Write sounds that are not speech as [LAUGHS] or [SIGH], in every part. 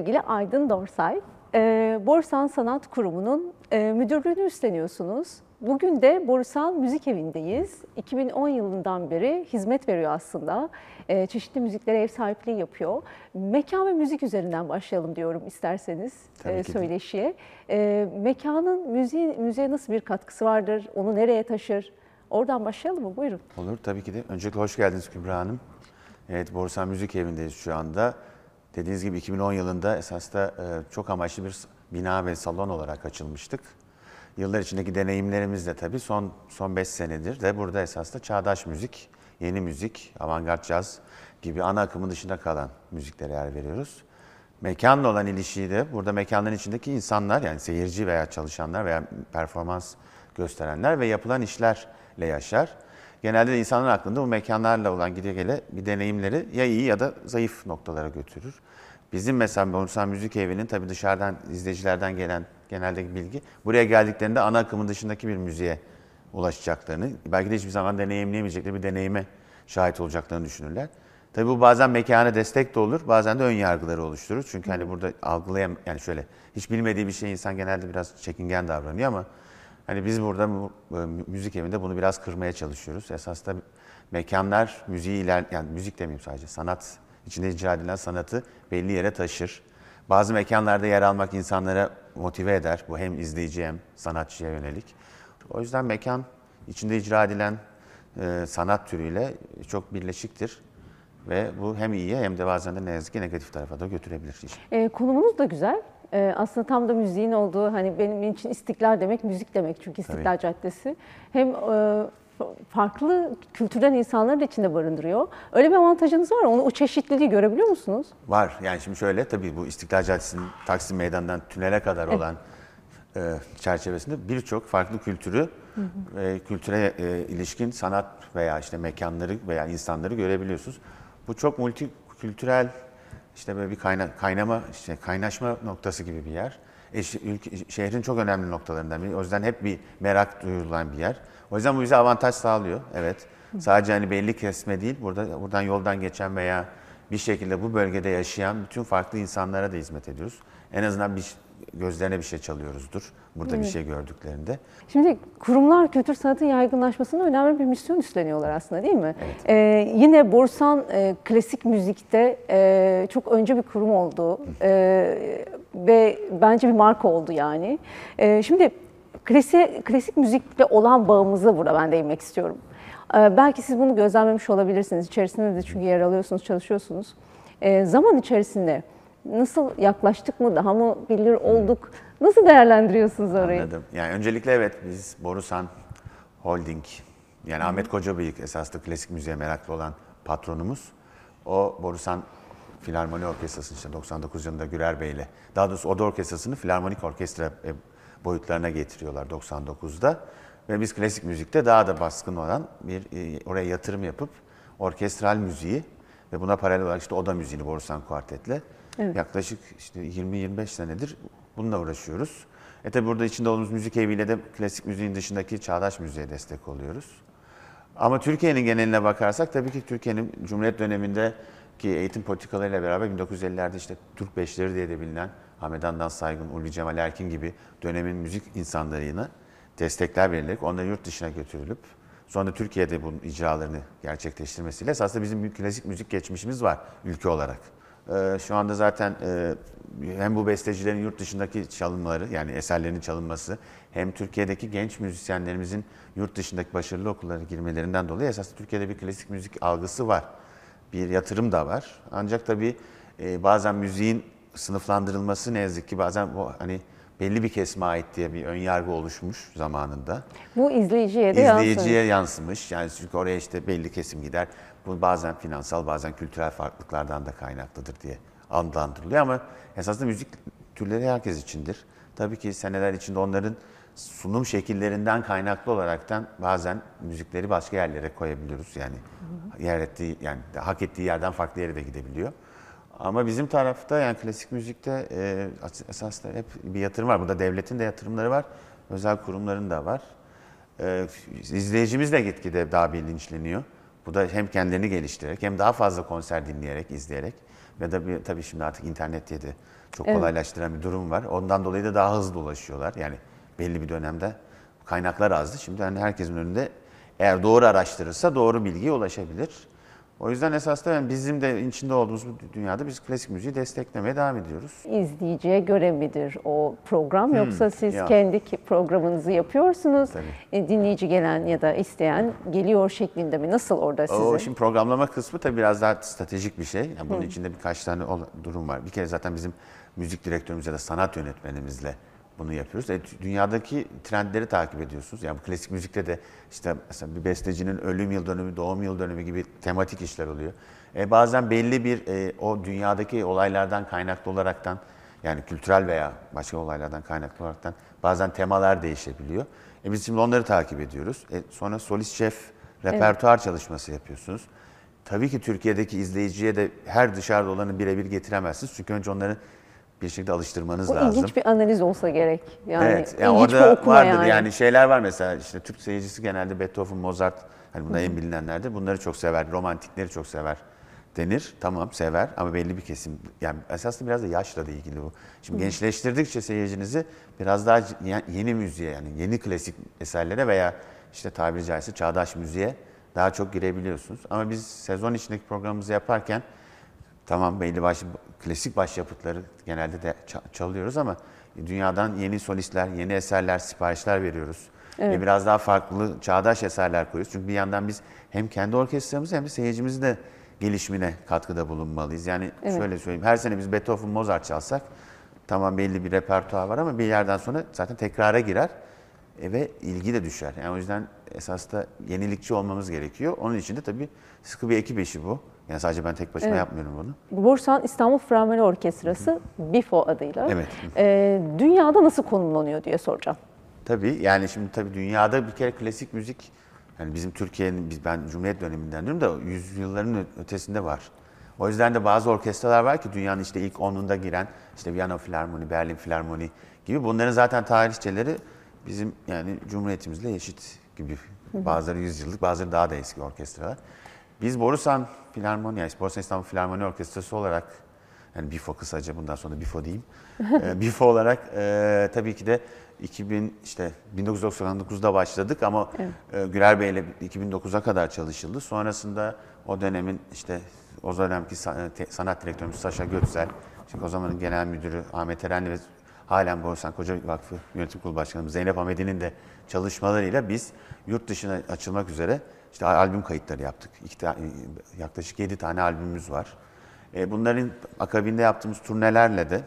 sevgili Aydın Dorsay. Ee, Borsan Sanat Kurumu'nun e, müdürlüğünü üstleniyorsunuz. Bugün de Borsan Müzik Evi'ndeyiz. 2010 yılından beri hizmet veriyor aslında. Ee, çeşitli müziklere ev sahipliği yapıyor. Mekan ve müzik üzerinden başlayalım diyorum isterseniz Tabii e, ki de. söyleşiye. Ee, mekanın müziğe, müziğe nasıl bir katkısı vardır? Onu nereye taşır? Oradan başlayalım mı? Buyurun. Olur tabii ki de. Öncelikle hoş geldiniz Kübra Hanım. Evet, Borsan Müzik Evi'ndeyiz şu anda. Dediğiniz gibi 2010 yılında esas da e, çok amaçlı bir bina ve salon olarak açılmıştık. Yıllar içindeki deneyimlerimiz de tabii son son 5 senedir de burada esas da çağdaş müzik, yeni müzik, avantgard caz gibi ana akımın dışında kalan müziklere yer veriyoruz. Mekanla olan ilişiği de burada mekanların içindeki insanlar yani seyirci veya çalışanlar veya performans gösterenler ve yapılan işlerle yaşar. Genelde de insanların aklında bu mekanlarla olan gide gele bir deneyimleri ya iyi ya da zayıf noktalara götürür. Bizim mesela Borsan Müzik Evi'nin tabii dışarıdan izleyicilerden gelen geneldeki bilgi buraya geldiklerinde ana akımın dışındaki bir müziğe ulaşacaklarını, belki de hiçbir zaman deneyimleyemeyecekleri bir deneyime şahit olacaklarını düşünürler. Tabii bu bazen mekana destek de olur, bazen de ön yargıları oluşturur. Çünkü hani burada algılayam yani şöyle hiç bilmediği bir şey insan genelde biraz çekingen davranıyor ama hani biz burada bu, e, müzik evinde bunu biraz kırmaya çalışıyoruz. Esas da mekanlar müziği iler yani müzik demeyeyim sadece sanat içinde icra edilen sanatı belli yere taşır. Bazı mekanlarda yer almak insanlara motive eder. Bu hem izleyici hem sanatçıya yönelik. O yüzden mekan içinde icra edilen e, sanat türüyle çok birleşiktir. Ve bu hem iyiye hem de bazen de ne yazık ki negatif tarafa da götürebilir. E, konumunuz da güzel. E, aslında tam da müziğin olduğu, hani benim için istiklal demek müzik demek çünkü İstiklal Caddesi. Hem e, farklı kültürden insanları da içinde barındırıyor. Öyle bir avantajınız var. Onu, o çeşitliliği görebiliyor musunuz? Var. Yani şimdi şöyle tabii bu İstiklal Caddesi'nin Taksim Meydanı'ndan tünele kadar olan e, çerçevesinde birçok farklı kültürü ve kültüre e, ilişkin sanat veya işte mekanları veya insanları görebiliyorsunuz. Bu çok multikültürel işte böyle bir kayna, kaynama işte kaynaşma noktası gibi bir yer. E, ülke- şehrin çok önemli noktalarından biri. O yüzden hep bir merak duyulan bir yer. O yüzden bu bize avantaj sağlıyor. Evet. Sadece hani belli kesme değil, burada buradan yoldan geçen veya bir şekilde bu bölgede yaşayan bütün farklı insanlara da hizmet ediyoruz. En azından bir gözlerine bir şey çalıyoruzdur. Burada bir şey gördüklerinde. Şimdi kurumlar kültür sanatın yaygınlaşmasına önemli bir misyon üstleniyorlar aslında değil mi? Ee, yine Borsan e, klasik müzikte e, çok önce bir kurum oldu Ee, ve bence bir marka oldu yani. Ee, şimdi klasik, klasik müzikle olan bağımızı burada ben değinmek istiyorum. Ee, belki siz bunu gözlemlemiş olabilirsiniz. İçerisinde de çünkü yer alıyorsunuz, çalışıyorsunuz. Ee, zaman içerisinde nasıl yaklaştık mı, daha mı bilir olduk? Nasıl değerlendiriyorsunuz orayı? Anladım. Yani öncelikle evet biz Borusan Holding yani Ahmet Kocabıyık esaslı klasik müziğe meraklı olan patronumuz. O Borusan Filarmoni Orkestrası'nı işte 99 yılında Gürer Bey'le daha doğrusu Oda Orkestrası'nı Filarmonik Orkestra e, boyutlarına getiriyorlar 99'da. Ve biz klasik müzikte daha da baskın olan bir e, oraya yatırım yapıp orkestral müziği ve buna paralel olarak işte oda müziğini Borusan Kuartet'le yaklaşık işte 20-25 senedir bununla uğraşıyoruz. E tabi burada içinde olduğumuz müzik eviyle de klasik müziğin dışındaki çağdaş müziğe destek oluyoruz. Ama Türkiye'nin geneline bakarsak tabii ki Türkiye'nin Cumhuriyet döneminde ki eğitim politikalarıyla beraber 1950'lerde işte Türk Beşleri diye de bilinen Ahmet Handan Saygın, Ulvi Cemal Erkin gibi dönemin müzik insanlarına destekler verilerek onları yurt dışına götürülüp sonra Türkiye'de bunun icralarını gerçekleştirmesiyle aslında bizim klasik müzik geçmişimiz var ülke olarak. Ee, Şu anda zaten e, hem bu bestecilerin yurt dışındaki çalınmaları yani eserlerinin çalınması hem Türkiye'deki genç müzisyenlerimizin yurt dışındaki başarılı okullara girmelerinden dolayı esas Türkiye'de bir klasik müzik algısı var. Bir yatırım da var. Ancak tabii e, bazen müziğin sınıflandırılması ne yazık ki bazen bu hani belli bir kesime ait diye bir ön yargı oluşmuş zamanında. Bu izleyiciye de. İzleyiciye yansımış. Yani çünkü oraya işte belli kesim gider. Bu bazen finansal bazen kültürel farklılıklardan da kaynaklıdır diye adlandırılıyor ama esasında müzik türleri herkes içindir. Tabii ki seneler içinde onların sunum şekillerinden kaynaklı olaraktan bazen müzikleri başka yerlere koyabiliyoruz. Yani yer ettiği yani hak ettiği yerden farklı yere de gidebiliyor. Ama bizim tarafta yani klasik müzikte e, esasında hep bir yatırım var. Burada devletin de yatırımları var, özel kurumların da var. E, izleyicimiz de gitgide daha bilinçleniyor. Bu da hem kendilerini geliştirerek hem daha fazla konser dinleyerek, izleyerek ve de bir, tabii şimdi artık internet diye de çok kolaylaştıran bir durum var. Ondan dolayı da daha hızlı ulaşıyorlar. Yani belli bir dönemde kaynaklar azdı. Şimdi hani herkesin önünde eğer doğru araştırırsa doğru bilgiye ulaşabilir. O yüzden esas da yani bizim de içinde olduğumuz bu dünyada biz klasik müziği desteklemeye devam ediyoruz. İzleyiciye göre midir o program yoksa siz ya. kendi programınızı yapıyorsunuz? Tabii. E, dinleyici gelen ya da isteyen geliyor şeklinde mi? Nasıl orada size? O şimdi programlama kısmı tabii biraz daha stratejik bir şey. Yani bunun içinde birkaç tane durum var. Bir kere zaten bizim müzik direktörümüz ya da sanat yönetmenimizle bunu yapıyoruz. E, dünyadaki trendleri takip ediyorsunuz. Yani bu klasik müzikte de işte mesela bir bestecinin ölüm yıl dönümü, doğum yıl dönümü gibi tematik işler oluyor. E, bazen belli bir e, o dünyadaki olaylardan kaynaklı olaraktan yani kültürel veya başka olaylardan kaynaklı olaraktan bazen temalar değişebiliyor. E, biz şimdi onları takip ediyoruz. E, sonra solist şef repertuar çalışması yapıyorsunuz. Tabii ki Türkiye'deki izleyiciye de her dışarıda olanı birebir getiremezsiniz. Çünkü önce onları bir şekilde alıştırmanız Bu lazım. ilginç bir analiz olsa gerek. Yani evet, yani bir orada okuma vardır yani. yani. şeyler var mesela işte Türk seyircisi genelde Beethoven, Mozart hani bunlar en bilinenlerdir. Bunları çok sever, romantikleri çok sever denir. Tamam sever ama belli bir kesim. Yani esasında biraz da yaşla da ilgili bu. Şimdi gençleştirdikçe seyircinizi biraz daha ye- yeni müziğe yani yeni klasik eserlere veya işte tabiri caizse çağdaş müziğe daha çok girebiliyorsunuz. Ama biz sezon içindeki programımızı yaparken Tamam belli başlı klasik başyapıtları genelde de ça- çalıyoruz ama dünyadan yeni solistler, yeni eserler, siparişler veriyoruz. Ve biraz daha farklı çağdaş eserler koyuyoruz. Çünkü bir yandan biz hem kendi orkestramızı hem de seyircimizin de gelişimine katkıda bulunmalıyız. Yani şöyle söyleyeyim, her sene biz Beethoven, Mozart çalsak tamam belli bir repertuar var ama bir yerden sonra zaten tekrara girer ve ilgi de düşer. Yani o yüzden esas da yenilikçi olmamız gerekiyor. Onun için de tabii sıkı bir ekip işi bu. Yani sadece ben tek başıma Evet. yapmıyorum bunu. Bursan İstanbul Filarmoni Orkestrası BIFO adıyla. Evet. E, dünyada nasıl konumlanıyor diye soracağım. Tabii yani şimdi tabii dünyada bir kere klasik müzik yani bizim Türkiye'nin biz ben Cumhuriyet döneminden diyorum da yüzyılların ötesinde var. O yüzden de bazı orkestralar var ki dünyanın işte ilk onunda giren işte Viyana Filarmoni, Berlin Filarmoni gibi bunların zaten tarihçeleri bizim yani Cumhuriyetimizle eşit gibi. Bazıları yüzyıllık, bazıları daha da eski orkestralar. Biz Borusan Filarmoni, yani Borusan İstanbul Filarmoni Orkestrası olarak yani BIFO kısaca bundan sonra BIFO diyeyim. [LAUGHS] Ee, BIFO olarak e, tabii ki de 2000 işte 1999'da başladık ama e, Güler Bey ile 2009'a kadar çalışıldı. Sonrasında o dönemin işte o dönemki sanat direktörümüz Saşa Götsel, çünkü o zamanın genel müdürü Ahmet Erenli ve halen Borusan Koca Vakfı Yönetim Kurulu Başkanımız Zeynep Hamedi'nin de çalışmalarıyla biz yurt dışına açılmak üzere işte albüm kayıtları yaptık. İki ta- yaklaşık 7 tane albümümüz var. E, Bunların akabinde yaptığımız turnelerle de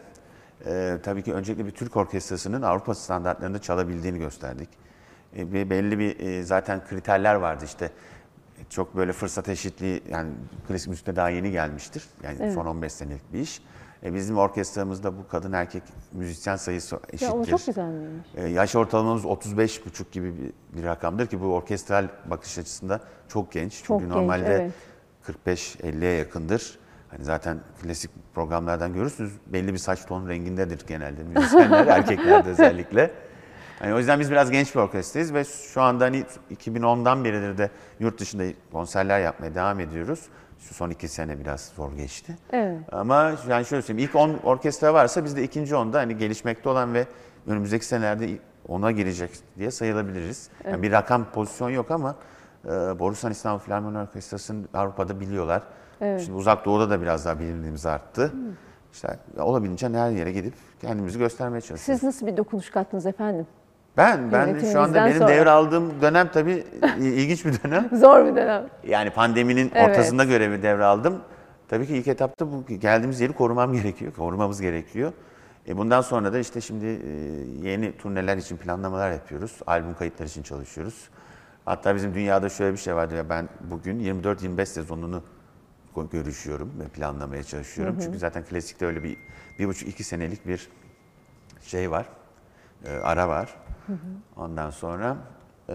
e, tabii ki öncelikle bir Türk orkestrasının Avrupa standartlarında çalabildiğini gösterdik. E, ve belli bir e, zaten kriterler vardı işte. Çok böyle fırsat eşitliği yani klasik müzikte daha yeni gelmiştir. Yani son 15 senelik bir iş. E, bizim orkestramızda bu kadın erkek müzisyen sayısı eşittir. Ya o çok güzelmiş. E, Yaş ortalamamız 35,5 gibi bir, bir rakamdır ki bu orkestral bakış açısında çok genç. Çok Çünkü genç, normalde evet. 45-50'ye yakındır. Hani zaten klasik programlardan görürsünüz belli bir saç ton rengindedir genelde müzisyenler, [LAUGHS] erkeklerde özellikle. Hani o yüzden biz biraz genç bir orkestrayız ve şu anda hani 2010'dan beridir de yurt dışında konserler yapmaya devam ediyoruz. Şu son iki sene biraz zor geçti. Evet. Ama yani şöyle söyleyeyim ilk 10 orkestra varsa biz de ikinci onda hani gelişmekte olan ve önümüzdeki senelerde ona girecek diye sayılabiliriz. Yani bir rakam pozisyon yok ama e, Borusan İstanbul Filarmoni Orkestrası'nı Avrupa'da biliyorlar. Şimdi uzak doğuda da biraz daha bilindiğimiz arttı. İşte olabildiğince her yere gidip kendimizi göstermeye çalışıyoruz. Siz nasıl bir dokunuş kattınız efendim? Ben ben şu anda benim sonra. devraldığım dönem tabii ilginç bir dönem. [LAUGHS] Zor bir dönem. Yani pandeminin Evet. ortasında görevi devraldım. Tabii ki ilk etapta bu geldiğimiz yeri korumam [LAUGHS] gerekiyor, korumamız gerekiyor. E bundan sonra da işte şimdi e, yeni turneler için planlamalar yapıyoruz. Albüm kayıtları için çalışıyoruz. Hatta bizim dünyada şöyle bir şey vardı ya ben bugün 24-25 sezonunu görüşüyorum ve planlamaya çalışıyorum. Çünkü zaten klasikte öyle bir bir buçuk iki senelik bir şey var, e, ara var. Ondan sonra e,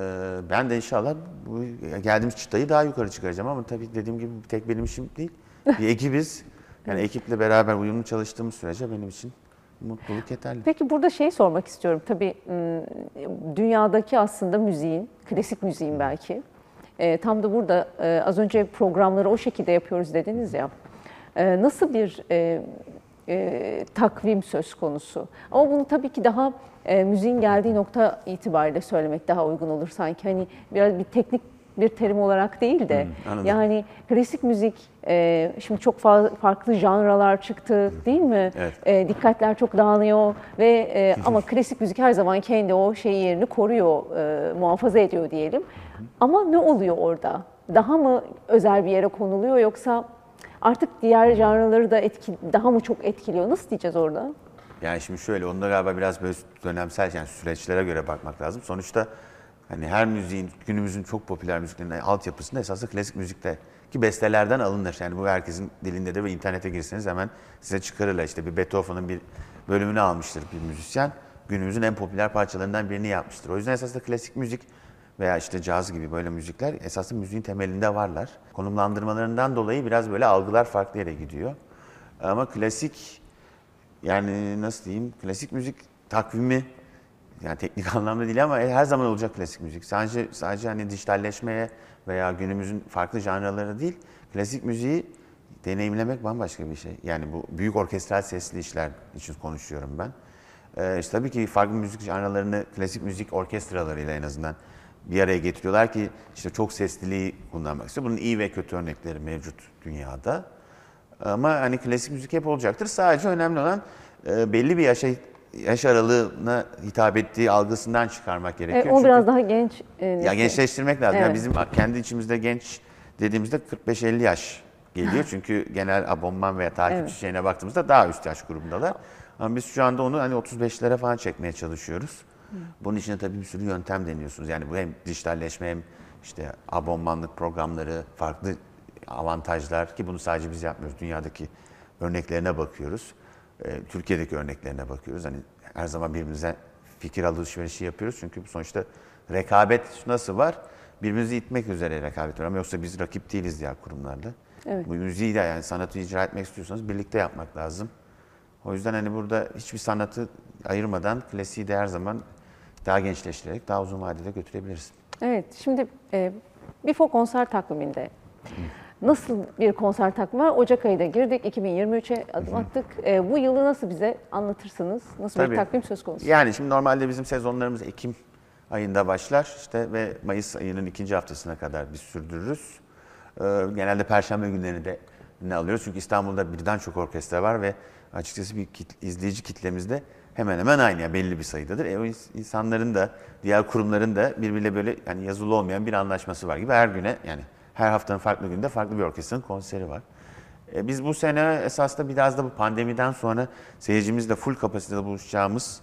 ben de inşallah bu geldiğimiz çıtayı daha yukarı çıkaracağım ama tabii dediğim gibi tek benim işim değil. Bir [LAUGHS] ekibiz. Yani ekiple beraber uyumlu çalıştığımız sürece benim için mutluluk yeterli. Peki burada şey sormak istiyorum. Tabii dünyadaki aslında müziğin, klasik müziğin belki. e, tam da burada e, az önce programları o şekilde yapıyoruz dediniz ya. E, nasıl bir e, e, takvim söz konusu. Ama bunu tabii ki daha e, müziğin geldiği nokta itibariyle söylemek daha uygun olur sanki. Hani biraz bir teknik bir terim olarak değil de Hmm, yani klasik müzik e, şimdi çok fa- farklı janralar çıktı değil mi? Evet. E, dikkatler çok dağılıyor ve e, ama klasik müzik her zaman kendi o şey yerini koruyor, e, muhafaza ediyor diyelim. Ama ne oluyor orada? Daha mı özel bir yere konuluyor yoksa artık diğer janraları da etki, daha mı çok etkiliyor? Nasıl diyeceğiz orada? Yani şimdi şöyle, onda galiba biraz böyle dönemsel yani süreçlere göre bakmak lazım. Sonuçta hani her müziğin, günümüzün çok popüler müziklerinin altyapısında esasında klasik müzikte ki bestelerden alınır. Yani bu herkesin dilinde de ve internete girseniz hemen size çıkarırlar. İşte bir Beethoven'ın bir bölümünü almıştır bir müzisyen. Günümüzün en popüler parçalarından birini yapmıştır. O yüzden esasında klasik müzik veya işte caz gibi böyle müzikler esasında müziğin temelinde varlar. Konumlandırmalarından dolayı biraz böyle algılar farklı yere gidiyor. Ama klasik yani nasıl diyeyim klasik müzik takvimi yani teknik [LAUGHS] anlamda değil ama her zaman olacak klasik müzik. Sadece sadece hani dijitalleşmeye veya günümüzün farklı janraları değil, klasik müziği deneyimlemek bambaşka bir şey. Yani bu büyük orkestral sesli işler için konuşuyorum ben. Ee, işte tabii ki farklı müzik janralarını klasik müzik orkestralarıyla en azından bir araya getiriyorlar ki işte çok sesliliği kullanmak istiyor. Bunun iyi ve kötü örnekleri mevcut dünyada. Ama hani klasik müzik hep olacaktır. Sadece önemli olan e, belli bir yaşa yaş aralığına hitap ettiği algısından çıkarmak E, gerekiyor. o Çünkü- biraz daha genç. e, ya gençleştirmek lazım. Yani Evet. bizim kendi içimizde genç dediğimizde 45-50 yaş geliyor. [LAUGHS] Çünkü genel abonman veya takipçi Evet. şeyine baktığımızda daha üst yaş grubundalar. Ama biz şu anda onu hani 35'lere falan çekmeye çalışıyoruz. Bunun için de tabii bir sürü yöntem deniyorsunuz. Yani bu hem dijitalleşme hem işte abonmanlık programları, farklı avantajlar ki bunu sadece biz yapmıyoruz. Dünyadaki örneklerine bakıyoruz. Ee, Türkiye'deki örneklerine bakıyoruz. Hani her zaman birbirimize fikir alışverişi yapıyoruz. Çünkü sonuçta rekabet nasıl var? Birbirimizi itmek üzere rekabet var. Ama yoksa biz rakip değiliz diğer kurumlarla. Evet. Bu müziği de yani sanatı icra etmek istiyorsanız birlikte yapmak lazım. O yüzden hani burada hiçbir sanatı ayırmadan klasiği de her zaman daha gençleştirerek daha uzun vadede götürebiliriz. Evet, şimdi e, Bifo konser takviminde nasıl bir konser takvimi var? Ocak ayında girdik, 2023'e adım attık. E, bu yılı nasıl bize anlatırsınız? Nasıl Tabii. bir takvim söz konusu? Yani şimdi normalde bizim sezonlarımız Ekim ayında başlar işte ve Mayıs ayının ikinci haftasına kadar biz sürdürürüz. Ee, genelde Perşembe günlerini de ne alıyoruz çünkü İstanbul'da birden çok orkestra var ve açıkçası bir kit- izleyici kitlemizde hemen hemen aynı yani belli bir sayıdadır. E, o ins- insanların da diğer kurumların da birbiriyle böyle yani yazılı olmayan bir anlaşması var gibi her güne yani her haftanın farklı günde farklı bir orkestranın konseri var. E, Biz bu sene esasında biraz da bu pandemiden sonra seyircimizle full kapasitede buluşacağımız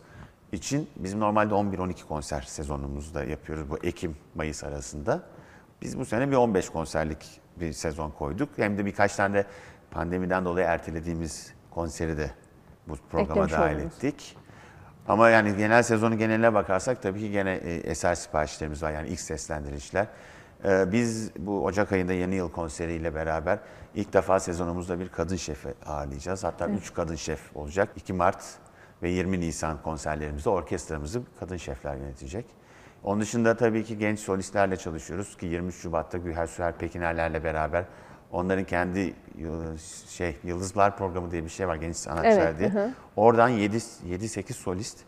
için bizim normalde 11-12 konser sezonumuzda yapıyoruz bu Ekim-Mayıs arasında. Biz bu sene bir 15 konserlik bir sezon koyduk. Hem de birkaç tane de pandemiden dolayı ertelediğimiz konseri de bu programa Eklemiş dahil oldunuz. ettik. Ama yani genel sezonun geneline bakarsak tabii ki gene e, eser siparişlerimiz var yani ilk seslendirişler. Ee, Biz bu Ocak ayında yeni yıl konseriyle beraber ilk defa sezonumuzda bir kadın şefi ağırlayacağız. Hatta 3 kadın şef olacak. 2 Mart ve 20 Nisan konserlerimizde orkestramızı kadın şefler yönetecek. Onun dışında tabii ki genç solistlerle çalışıyoruz ki 23 Şubat'ta Güher Süher Pekinerlerle beraber onların kendi şey Yıldızlar programı diye bir şey var genç sanatçılar Evet, diye. hı. Oradan 7-8 solist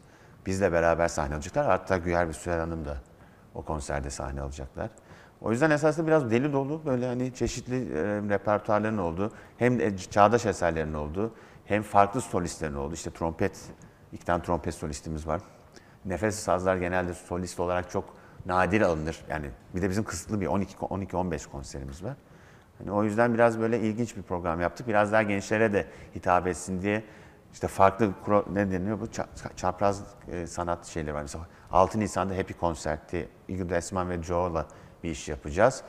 bizle beraber sahne alacaklar. Hatta Güher ve Süher Hanım da o konserde sahne alacaklar. O yüzden esasında biraz deli dolu böyle hani çeşitli e, repertuarların olduğu hem de çağdaş eserlerin olduğu hem farklı solistlerin olduğu işte trompet, iki tane trompet solistimiz var. Nefes sazlar genelde solist olarak çok nadir alınır. Yani bir de bizim kısıtlı bir 12 12-15 konserimiz var. Hani o yüzden biraz böyle ilginç bir program yaptık. Biraz daha gençlere de hitap etsin diye işte farklı ne deniyor bu Ça- çapraz e, sanat şeyleri var. Mesela 6 Nisan'da Happy Concert'ti. İgül Esman ve Joe'la bir iş yapacağız.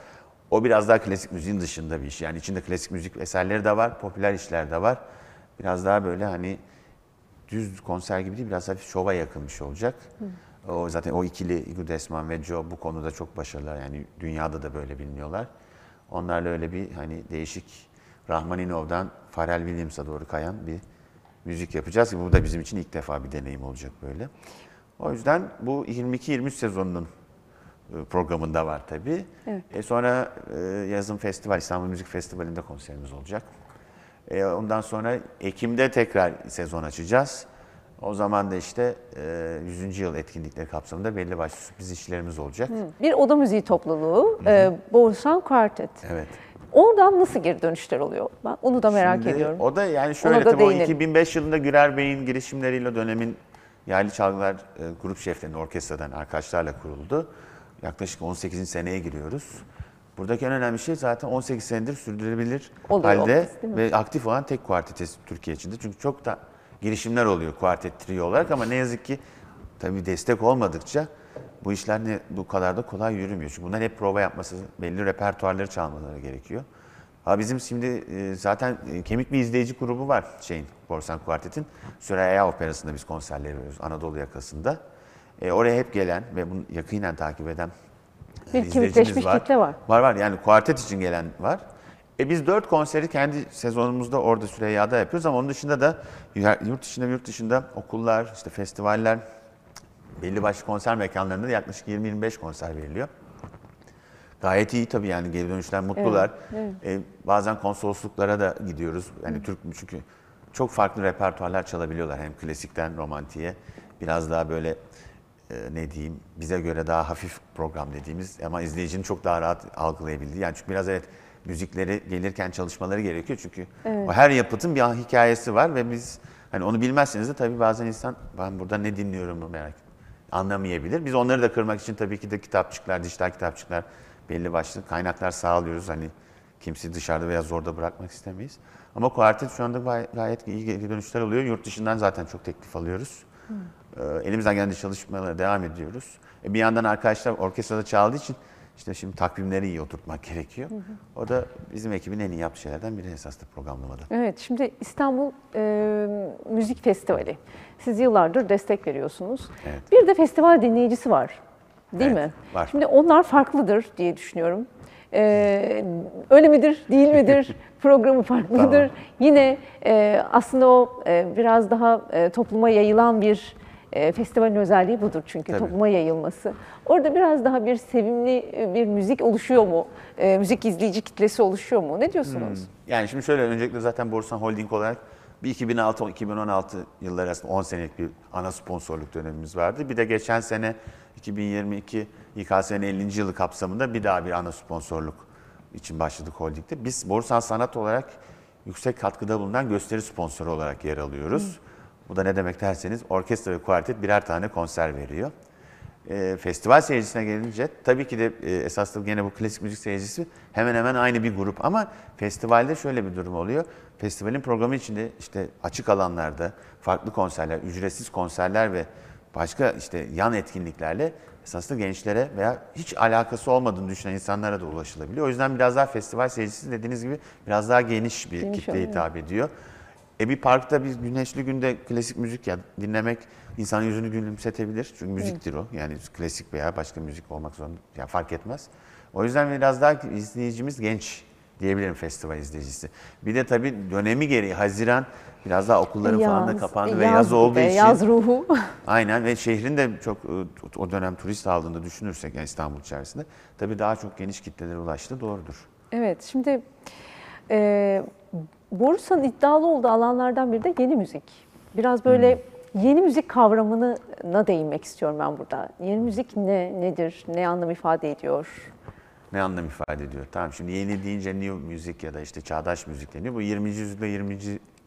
O biraz daha klasik müziğin dışında bir iş. Yani içinde klasik müzik eserleri de var, popüler işler de var. Biraz daha böyle hani düz konser gibi değil, biraz hafif şova yakın bir şey olacak. O zaten o ikili Igor Desman ve Joe bu konuda çok başarılılar. Yani dünyada da böyle biliniyorlar. Onlarla öyle bir hani değişik Rahmaninov'dan Pharrell Williams'a doğru kayan bir müzik yapacağız. Bu da bizim için ilk defa bir deneyim olacak böyle. O yüzden bu 22-23 sezonunun e, programında var tabii. Evet. E sonra e, yazın festival, İstanbul Müzik Festivali'nde konserimiz olacak. E, ondan sonra Ekim'de tekrar sezon açacağız. O zaman da işte e, 100. yıl etkinlikleri kapsamında belli başlı sürpriz işlerimiz olacak. Bir oda müziği topluluğu, e, Quartet. Evet. Oradan nasıl geri dönüşler oluyor? Ben onu da merak Şimdi ediyorum. O da yani şöyle Ona da tabii o değinelim. 2005 yılında Gürer Bey'in girişimleriyle dönemin yerli çalgılar e, grup şeflerinin orkestradan arkadaşlarla kuruldu. Yaklaşık 18. seneye giriyoruz. Buradaki en önemli şey zaten 18 senedir sürdürülebilir Oluyor halde olması, değil mi? ve aktif olan tek kuartetesi Türkiye içinde. Çünkü çok da girişimler oluyor kuartet trio olarak ama ne yazık ki tabii destek olmadıkça bu işler ne, bu kadar da kolay yürümüyor. Çünkü bunlar hep prova yapması, belli repertuarları çalmaları gerekiyor. Ha bizim şimdi e, zaten e, kemik bir izleyici grubu var şeyin Borsan Kuartet'in. Süreyya Operası'nda biz konserler veriyoruz Anadolu yakasında. E, oraya hep gelen ve bunu yakinen takip eden e, Bir izleyicimiz kemikleşmiş kitle var. Var var yani kuartet için gelen var. E biz dört konseri kendi sezonumuzda orada Süreyya'da yapıyoruz ama onun dışında da yurt dışında yurt dışında okullar, işte festivaller, belli başlı konser mekanlarında da yaklaşık 20-25 konser veriliyor. Gayet iyi tabii yani geri dönüşler mutlular. E, bazen konsolosluklara da gidiyoruz. Yani Türk çünkü çok farklı repertuarlar çalabiliyorlar. Hem klasikten romantiğe biraz daha böyle e, ne diyeyim bize göre daha hafif program dediğimiz ama izleyicinin çok daha rahat algılayabildiği. Yani çünkü biraz evet müzikleri gelirken çalışmaları gerekiyor çünkü o her yapıtın bir hikayesi var ve biz hani onu bilmezseniz de tabii bazen insan ben burada ne dinliyorum merak anlamayabilir. Biz onları da kırmak için tabii ki de kitapçıklar, dijital kitapçıklar belli başlı kaynaklar sağlıyoruz. Hani kimseyi dışarıda veya zorda bırakmak istemeyiz. Ama kuartet şu anda gay- gayet iyi dönüşler oluyor. Yurt dışından zaten çok teklif alıyoruz. Ee, elimizden geldiğince çalışmalara devam ediyoruz. E, bir yandan arkadaşlar orkestrada çaldığı için işte şimdi takvimleri iyi oturtmak gerekiyor. O da bizim ekibin en iyi yaptığı şeylerden biri esasında programlamada. Evet, şimdi İstanbul e, Müzik Festivali. Siz yıllardır destek veriyorsunuz. Evet. Bir de festival dinleyicisi var. Değil Evet, mi? var. Şimdi onlar farklıdır diye düşünüyorum. E, öyle midir, değil midir? [LAUGHS] Programı farklıdır. Tamam. Yine e, aslında o e, biraz daha e, topluma yayılan bir e, festivalin özelliği budur çünkü Tabii. topluma yayılması. Orada biraz daha bir sevimli e, bir müzik oluşuyor mu? E, müzik izleyici kitlesi oluşuyor mu? Ne diyorsunuz? Yani şimdi şöyle öncelikle zaten Borsan Holding olarak bir 2006-2016 yılları arasında 10 senelik bir ana sponsorluk dönemimiz vardı. Bir de geçen sene 2022 İKS'nin 50. yılı kapsamında bir daha bir ana sponsorluk için başladık holdingde. Biz Borsan Sanat olarak yüksek katkıda bulunan gösteri sponsoru olarak yer alıyoruz. Bu da ne demek derseniz orkestra ve kuartet birer tane konser veriyor. E, festival seyircisine gelince tabii ki de e, esaslı gene bu klasik müzik seyircisi hemen hemen aynı bir grup ama festivalde şöyle bir durum oluyor. Festivalin programı içinde işte açık alanlarda farklı konserler, ücretsiz konserler ve başka işte yan etkinliklerle esaslı gençlere veya hiç alakası olmadığını düşünen insanlara da ulaşılabiliyor. O yüzden biraz daha festival seyircisi dediğiniz gibi biraz daha geniş bir Geniş kitleye hitap ediyor. E bir parkta bir güneşli günde klasik müzik ya dinlemek insanın yüzünü gülümsetebilir. Çünkü müziktir o. Yani klasik veya başka müzik olmak zorunda. Yani fark etmez. O yüzden biraz daha izleyicimiz genç diyebilirim festival izleyicisi. Bir de tabii dönemi gereği Haziran biraz daha okulların falan da kapandı ve yaz olduğu için. Yaz ruhu. [LAUGHS] Aynen ve şehrin de çok e, o dönem turist aldığında düşünürsek yani İstanbul içerisinde tabii daha çok geniş kitlelere ulaştı doğrudur. evet şimdi e, Borusan'ın iddialı olduğu alanlardan biri de yeni müzik. Biraz böyle Hmm. yeni müzik kavramına değinmek istiyorum ben burada. Yeni müzik ne nedir, ne anlam ifade ediyor? Ne anlam ifade ediyor? Tamam şimdi yeni deyince new müzik ya da işte çağdaş müzik deniyor. Bu 20. yüzyılda 20.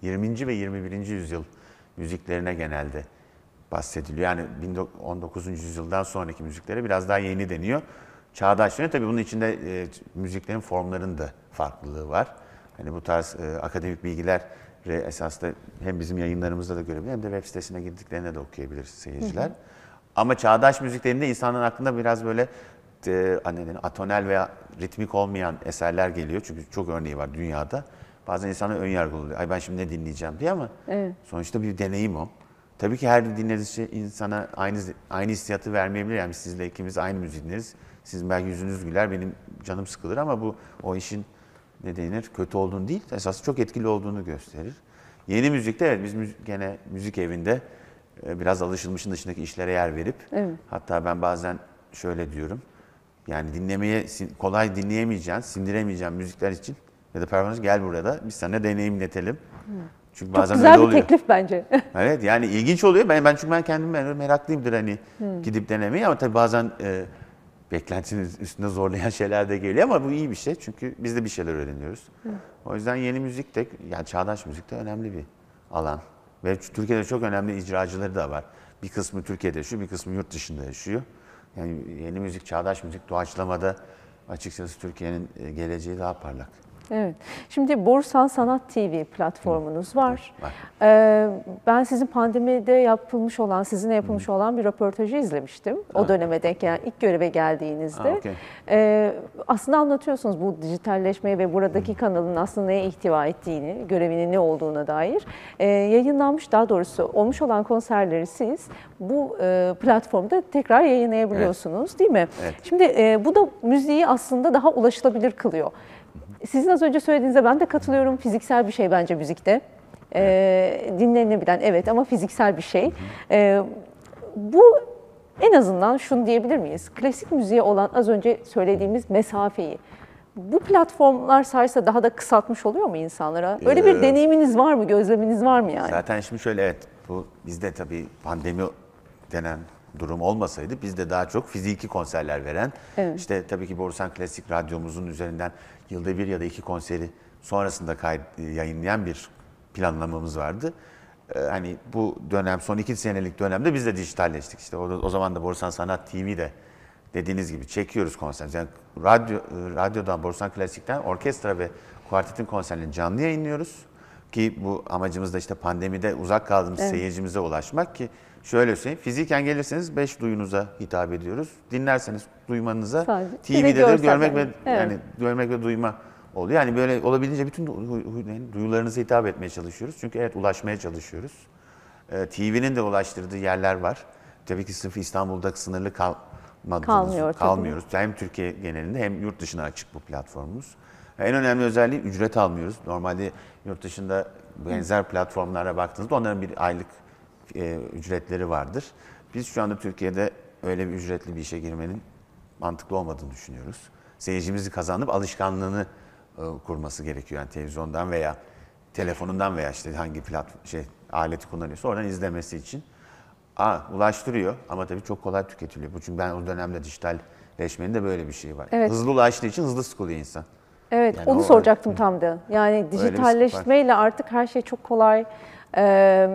20. ve 21. yüzyıl müziklerine genelde bahsediliyor. Yani 19. yüzyıldan sonraki müziklere biraz daha yeni deniyor. Çağdaş deniyor. Tabii bunun içinde e, müziklerin formlarının da farklılığı var. Hani bu tarz e, akademik bilgiler esas da hem bizim yayınlarımızda da görebilir hem de web sitesine girdiklerinde de okuyabilir seyirciler. Ama çağdaş müziklerinde insanın aklında biraz böyle e, hani atonel veya ritmik olmayan eserler geliyor. Çünkü çok örneği var dünyada. Bazen insana ön yargılı oluyor. Ay ben şimdi ne dinleyeceğim diye ama Evet. sonuçta bir deneyim o. Tabii ki her dinlediğiniz şey insana aynı aynı hissiyatı vermeyebilir. Yani sizle ikimiz aynı müzik dinleriz. Sizin belki yüzünüz güler, benim canım sıkılır ama bu o işin ne denir kötü olduğunu değil, esas çok etkili olduğunu gösterir. Yeni müzikte evet biz müzik, gene müzik evinde e, biraz alışılmışın dışındaki işlere yer verip Evet. hatta ben bazen şöyle diyorum. Yani dinlemeye kolay dinleyemeyeceğin, sindiremeyeceğin müzikler için ya da performans gel burada biz sana deneyimletelim. Çünkü Çok bazen güzel öyle bir oluyor. teklif bence. [LAUGHS] Evet yani ilginç oluyor. Ben, ben çünkü ben kendim ben meraklıyımdır hani gidip denemeyi ama tabii bazen e, beklentinin üstünde zorlayan [LAUGHS] şeyler de geliyor ama bu iyi bir şey çünkü biz de bir şeyler öğreniyoruz. O yüzden yeni müzik de yani çağdaş müzik de önemli bir alan. Ve Türkiye'de çok önemli icracıları da var. Bir kısmı Türkiye'de yaşıyor, bir kısmı yurt dışında yaşıyor. Yani yeni müzik, çağdaş müzik doğaçlamada açıkçası Türkiye'nin e, geleceği daha parlak. Evet. Şimdi Borsan Sanat TV platformunuz var. Var. Ee, ben sizin pandemide yapılmış olan, sizinle yapılmış olan bir röportajı izlemiştim. O döneme denk gelen, ilk göreve geldiğinizde. Ha, okey. Ee, aslında anlatıyorsunuz bu dijitalleşmeye ve buradaki kanalın aslında neye ihtiva ettiğini, görevinin ne olduğuna dair. Ee, yayınlanmış, daha doğrusu olmuş olan konserleri siz bu e, platformda tekrar yayınlayabiliyorsunuz değil mi? Evet. Şimdi e, bu da müziği aslında daha ulaşılabilir kılıyor. Sizin az önce söylediğinize ben de katılıyorum. Fiziksel bir şey bence müzikte. Ee, dinlenebilen evet ama fiziksel bir şey. Ee, bu en azından şunu diyebilir miyiz? Klasik müziğe olan az önce söylediğimiz mesafeyi bu platformlar sayesinde daha da kısaltmış oluyor mu insanlara? Öyle bir deneyiminiz var mı, gözleminiz var mı yani? Zaten şimdi şöyle evet bu bizde tabii pandemi denen durum olmasaydı biz de daha çok fiziki konserler veren Evet. işte tabii ki Borusan Klasik Radyomuzun üzerinden yılda bir ya da iki konseri sonrasında kay- yayınlayan bir planlamamız vardı. Ee, hani bu dönem son iki senelik dönemde biz de dijitalleştik işte o, o zaman da Borusan Sanat TV'de dediğiniz gibi çekiyoruz konser. Yani radyo, radyodan Borusan Klasik'ten orkestra ve kuartetin konserlerini canlı yayınlıyoruz. Ki bu amacımız da işte pandemide uzak kaldığımız seyircimize ulaşmak ki şöyle söyleyeyim fiziken gelirseniz beş duyunuza hitap ediyoruz. Dinlerseniz duymanıza Sadece. TV'de de görmek ve yani. Evet. yani görmek ve duyma oluyor. Yani böyle olabildiğince bütün duyularınıza hitap etmeye çalışıyoruz. Çünkü evet ulaşmaya çalışıyoruz. Ee, TV'nin de ulaştırdığı yerler var. Tabii ki sırf İstanbul'da sınırlı kalmadığımız, Kalmıyor tabii. kalmıyoruz. Hem Türkiye genelinde hem yurt dışına açık bu platformumuz. En önemli özelliği ücret almıyoruz. Normalde yurt dışında benzer platformlara baktığınızda onların bir aylık e, ücretleri vardır. Biz şu anda Türkiye'de öyle bir ücretli bir işe girmenin mantıklı olmadığını düşünüyoruz. Seyircimizi kazanıp alışkanlığını e, kurması gerekiyor. Yani televizyondan veya telefonundan veya işte hangi plat şey aleti kullanıyorsa oradan izlemesi için. Aa, ulaştırıyor ama tabii çok kolay tüketiliyor. Bu çünkü ben o dönemde dijitalleşmenin de böyle bir şeyi var. Evet. Hızlı ulaştığı için hızlı sıkılıyor insan. Evet, Yani onu o- soracaktım tam da. Yani dijitalleşmeyle artık her şey çok kolay, e,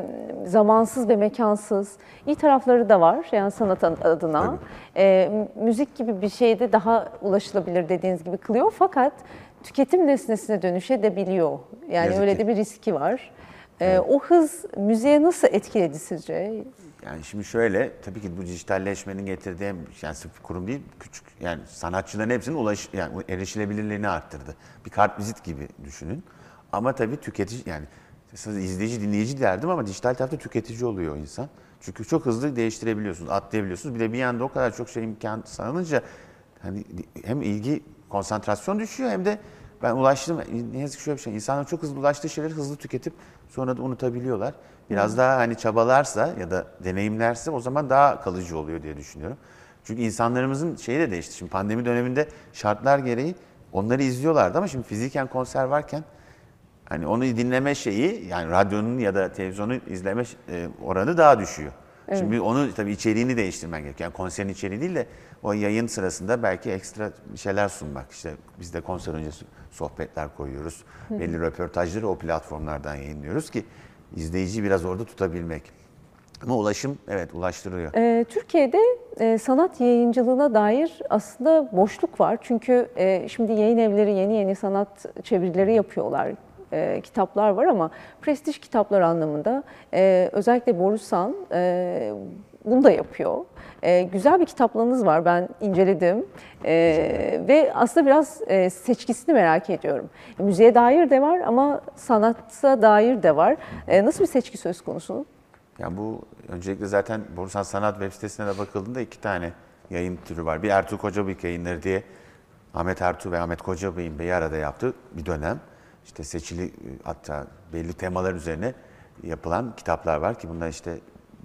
zamansız ve mekansız. İyi tarafları da var yani sanat adına. E, müzik gibi bir şeyde daha ulaşılabilir dediğiniz gibi kılıyor fakat tüketim nesnesine dönüşebiliyor. Yani Yazık öyle ki. de bir riski var. E, O hız müziğe nasıl etkiledi sizce? Yani şimdi şöyle, tabii ki bu dijitalleşmenin getirdiği yani sırf kurum değil, küçük yani sanatçıların hepsinin ulaş, yani erişilebilirliğini arttırdı. Bir kartvizit gibi düşünün. Ama tabii tüketici yani izleyici, dinleyici derdim ama dijital tarafta tüketici oluyor insan. Çünkü çok hızlı değiştirebiliyorsunuz, atlayabiliyorsunuz. Bir de bir yanda o kadar çok şey imkan sağlanınca hani hem ilgi, konsantrasyon düşüyor hem de ben ulaştım. Ne yazık ki şöyle bir şey. İnsanlar çok hızlı ulaştığı şeyleri hızlı tüketip sonra da unutabiliyorlar. Biraz daha hani çabalarsa ya da deneyimlerse o zaman daha kalıcı oluyor diye düşünüyorum. Çünkü insanlarımızın şeyi de değişti. Şimdi pandemi döneminde şartlar gereği onları izliyorlardı ama şimdi fiziken konser varken hani onu dinleme şeyi yani radyonun ya da televizyonu izleme e, oranı daha düşüyor. Şimdi onu tabii içeriğini değiştirmen gerekiyor. Yani konserin içeriği değil de o yayın sırasında belki ekstra şeyler sunmak. İşte biz de konser öncesi sohbetler koyuyoruz. Belli röportajları o platformlardan yayınlıyoruz ki izleyiciyi biraz orada tutabilmek. Ama ulaşım evet ulaştırıyor. Ee, Türkiye'de e, sanat yayıncılığına dair aslında boşluk var. Çünkü e, şimdi yayın evleri yeni yeni sanat çevirileri yapıyorlar. E, kitaplar var ama prestij kitaplar anlamında e, özellikle Borusan e, bunu da yapıyor. E, güzel bir kitaplarınız var ben inceledim E, ve aslında biraz e, seçkisini merak ediyorum. Müziğe dair de var ama sanata dair de var. E, nasıl bir seçki söz konusu? Yani bu öncelikle zaten Borusan Sanat web sitesine de bakıldığında iki tane yayın türü var. Bir Ertuğrul Kocabıyık yayınları diye Ahmet Ertuğ ve Ahmet Kocabıyık'ın bir arada yaptığı bir dönem. İşte seçili hatta belli temalar üzerine yapılan kitaplar var ki bunlar işte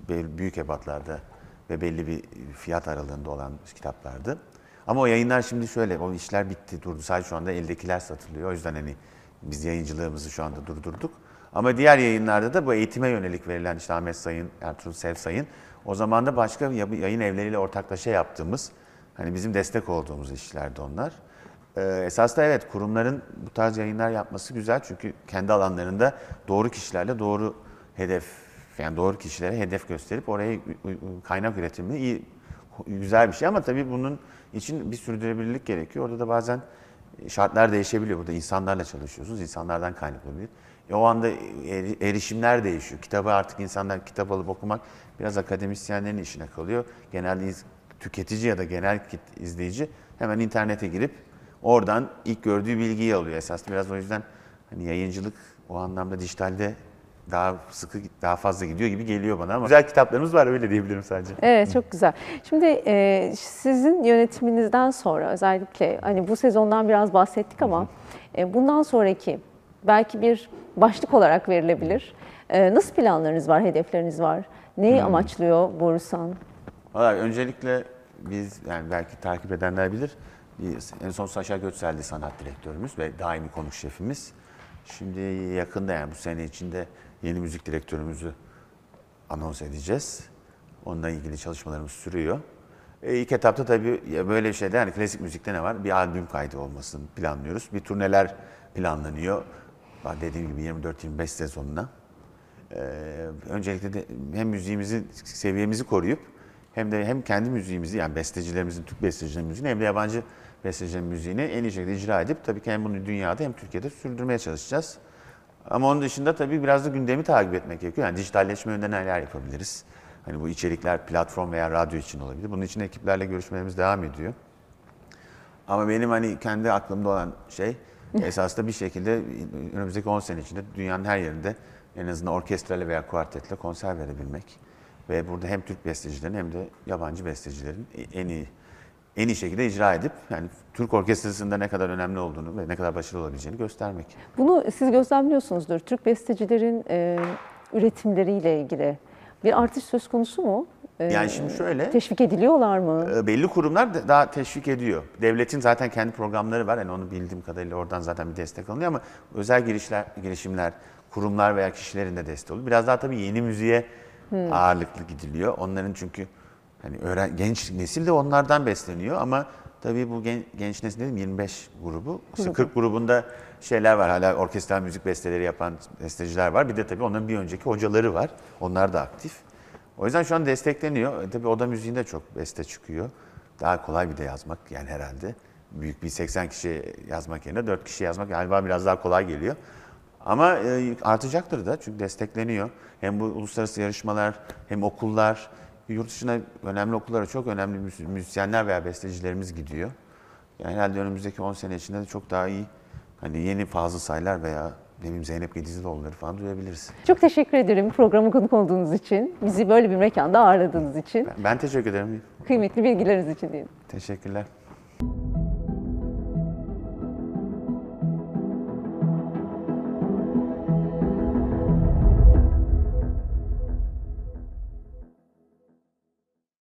büyük ebatlarda ve belli bir fiyat aralığında olan kitaplardı. Ama o yayınlar şimdi şöyle, o işler bitti, durdu. Sadece şu anda eldekiler satılıyor. O yüzden hani Biz yayıncılığımızı şu anda durdurduk. Ama diğer yayınlarda da bu eğitime yönelik verilen işte Ahmet Sayın, Ertuğrul Sev Sayın o zaman da başka yayın evleriyle ortaklaşa yaptığımız hani bizim destek olduğumuz işlerdi onlar. Ee, esas da evet kurumların bu tarz yayınlar yapması güzel çünkü kendi alanlarında doğru kişilerle doğru hedef yani doğru kişilere hedef gösterip oraya kaynak üretimini iyi güzel bir şey ama tabii bunun için bir sürdürülebilirlik gerekiyor. Orada da bazen şartlar değişebiliyor. Burada insanlarla çalışıyorsunuz. insanlardan kaynaklanıyor. E o anda eri- erişimler değişiyor. Kitabı artık insanlar kitap alıp okumak biraz akademisyenlerin işine kalıyor. Genelde tüketici ya da genel izleyici hemen internete girip oradan ilk gördüğü bilgiyi alıyor. Esas biraz o yüzden hani yayıncılık o anlamda dijitalde daha sıkı, daha fazla gidiyor gibi geliyor bana ama güzel kitaplarımız var öyle diyebilirim sadece. Evet çok güzel. Şimdi e, sizin yönetiminizden sonra özellikle hani bu sezondan biraz bahsettik ama e, bundan sonraki belki bir başlık olarak verilebilir. E, nasıl planlarınız var, hedefleriniz var? Neyi amaçlıyor Borusan? Valla öncelikle biz yani belki takip edenler bilir. En son Saşa Götsel'di sanat direktörümüz ve daimi konuk şefimiz. Şimdi yakında yani bu sene içinde yeni müzik direktörümüzü anons edeceğiz. Onunla ilgili çalışmalarımız sürüyor. E, ilk etapta tabii böyle bir şeyde yani klasik müzikte ne var? Bir albüm kaydı olmasını planlıyoruz. Bir turneler planlanıyor. Dediğim gibi 24-25 sezonuna. Ee, öncelikle de hem müziğimizi seviyemizi koruyup hem de hem kendi müziğimizi yani bestecilerimizin, Türk bestecilerin müziğini hem de yabancı bestecilerin müziğini en iyi şekilde icra edip tabii ki hem bunu dünyada hem Türkiye'de sürdürmeye çalışacağız. Ama onun dışında tabii biraz da gündemi takip etmek gerekiyor. Yani dijitalleşme yönünde neler yapabiliriz? Hani bu içerikler platform veya radyo için olabilir. Bunun için ekiplerle görüşmelerimiz devam ediyor. Ama benim hani kendi aklımda olan şey [LAUGHS] esasında bir şekilde önümüzdeki 10 sene içinde dünyanın her yerinde en azından orkestrayla veya kuartetle konser verebilmek. Ve burada hem Türk bestecilerin hem de yabancı bestecilerin en iyi en iyi şekilde icra edip yani Türk orkestrasında ne kadar önemli olduğunu ve ne kadar başarılı olabileceğini göstermek. Bunu siz gözlemliyorsunuzdur. Türk bestecilerin e, üretimleriyle ilgili bir artış söz konusu mu? E, Yani şimdi şöyle Teşvik ediliyorlar mı? E, belli kurumlar da- daha teşvik ediyor. Devletin zaten kendi programları var. Yani onu bildiğim kadarıyla oradan zaten bir destek alınıyor ama özel girişler, girişimler, kurumlar veya kişilerin de destek oluyor. Biraz daha tabii yeni müziğe ağırlıklı gidiliyor. Onların çünkü hani öğren, genç nesil de onlardan besleniyor ama tabii bu gen- genç nesil dedim 25 grubu. İşte 40 grubunda şeyler var. Hala orkestral müzik besteleri yapan besteciler var. Bir de tabii onların bir önceki hocaları var. Onlar da aktif. O yüzden şu an destekleniyor. E, tabii oda müziğinde çok beste çıkıyor. Daha kolay bir de yazmak yani herhalde. Büyük bir 80 kişi yazmak yerine 4 kişi yazmak galiba biraz daha kolay geliyor. Ama e, artacaktır da çünkü destekleniyor. Hem bu uluslararası yarışmalar hem okullar, yurt dışına önemli okullara çok önemli müzis- müzisyenler veya bestecilerimiz gidiyor. Yani herhalde önümüzdeki 10 sene içinde de çok daha iyi hani yeni Fazıl Saylar veya ne bileyim Zeynep Gedizlioğulları falan duyabiliriz. Çok teşekkür ederim programa konuk olduğunuz için, bizi böyle bir mekanda ağırladığınız için, Ben, ben teşekkür ederim. kıymetli bilgileriniz için diyeyim. Teşekkürler.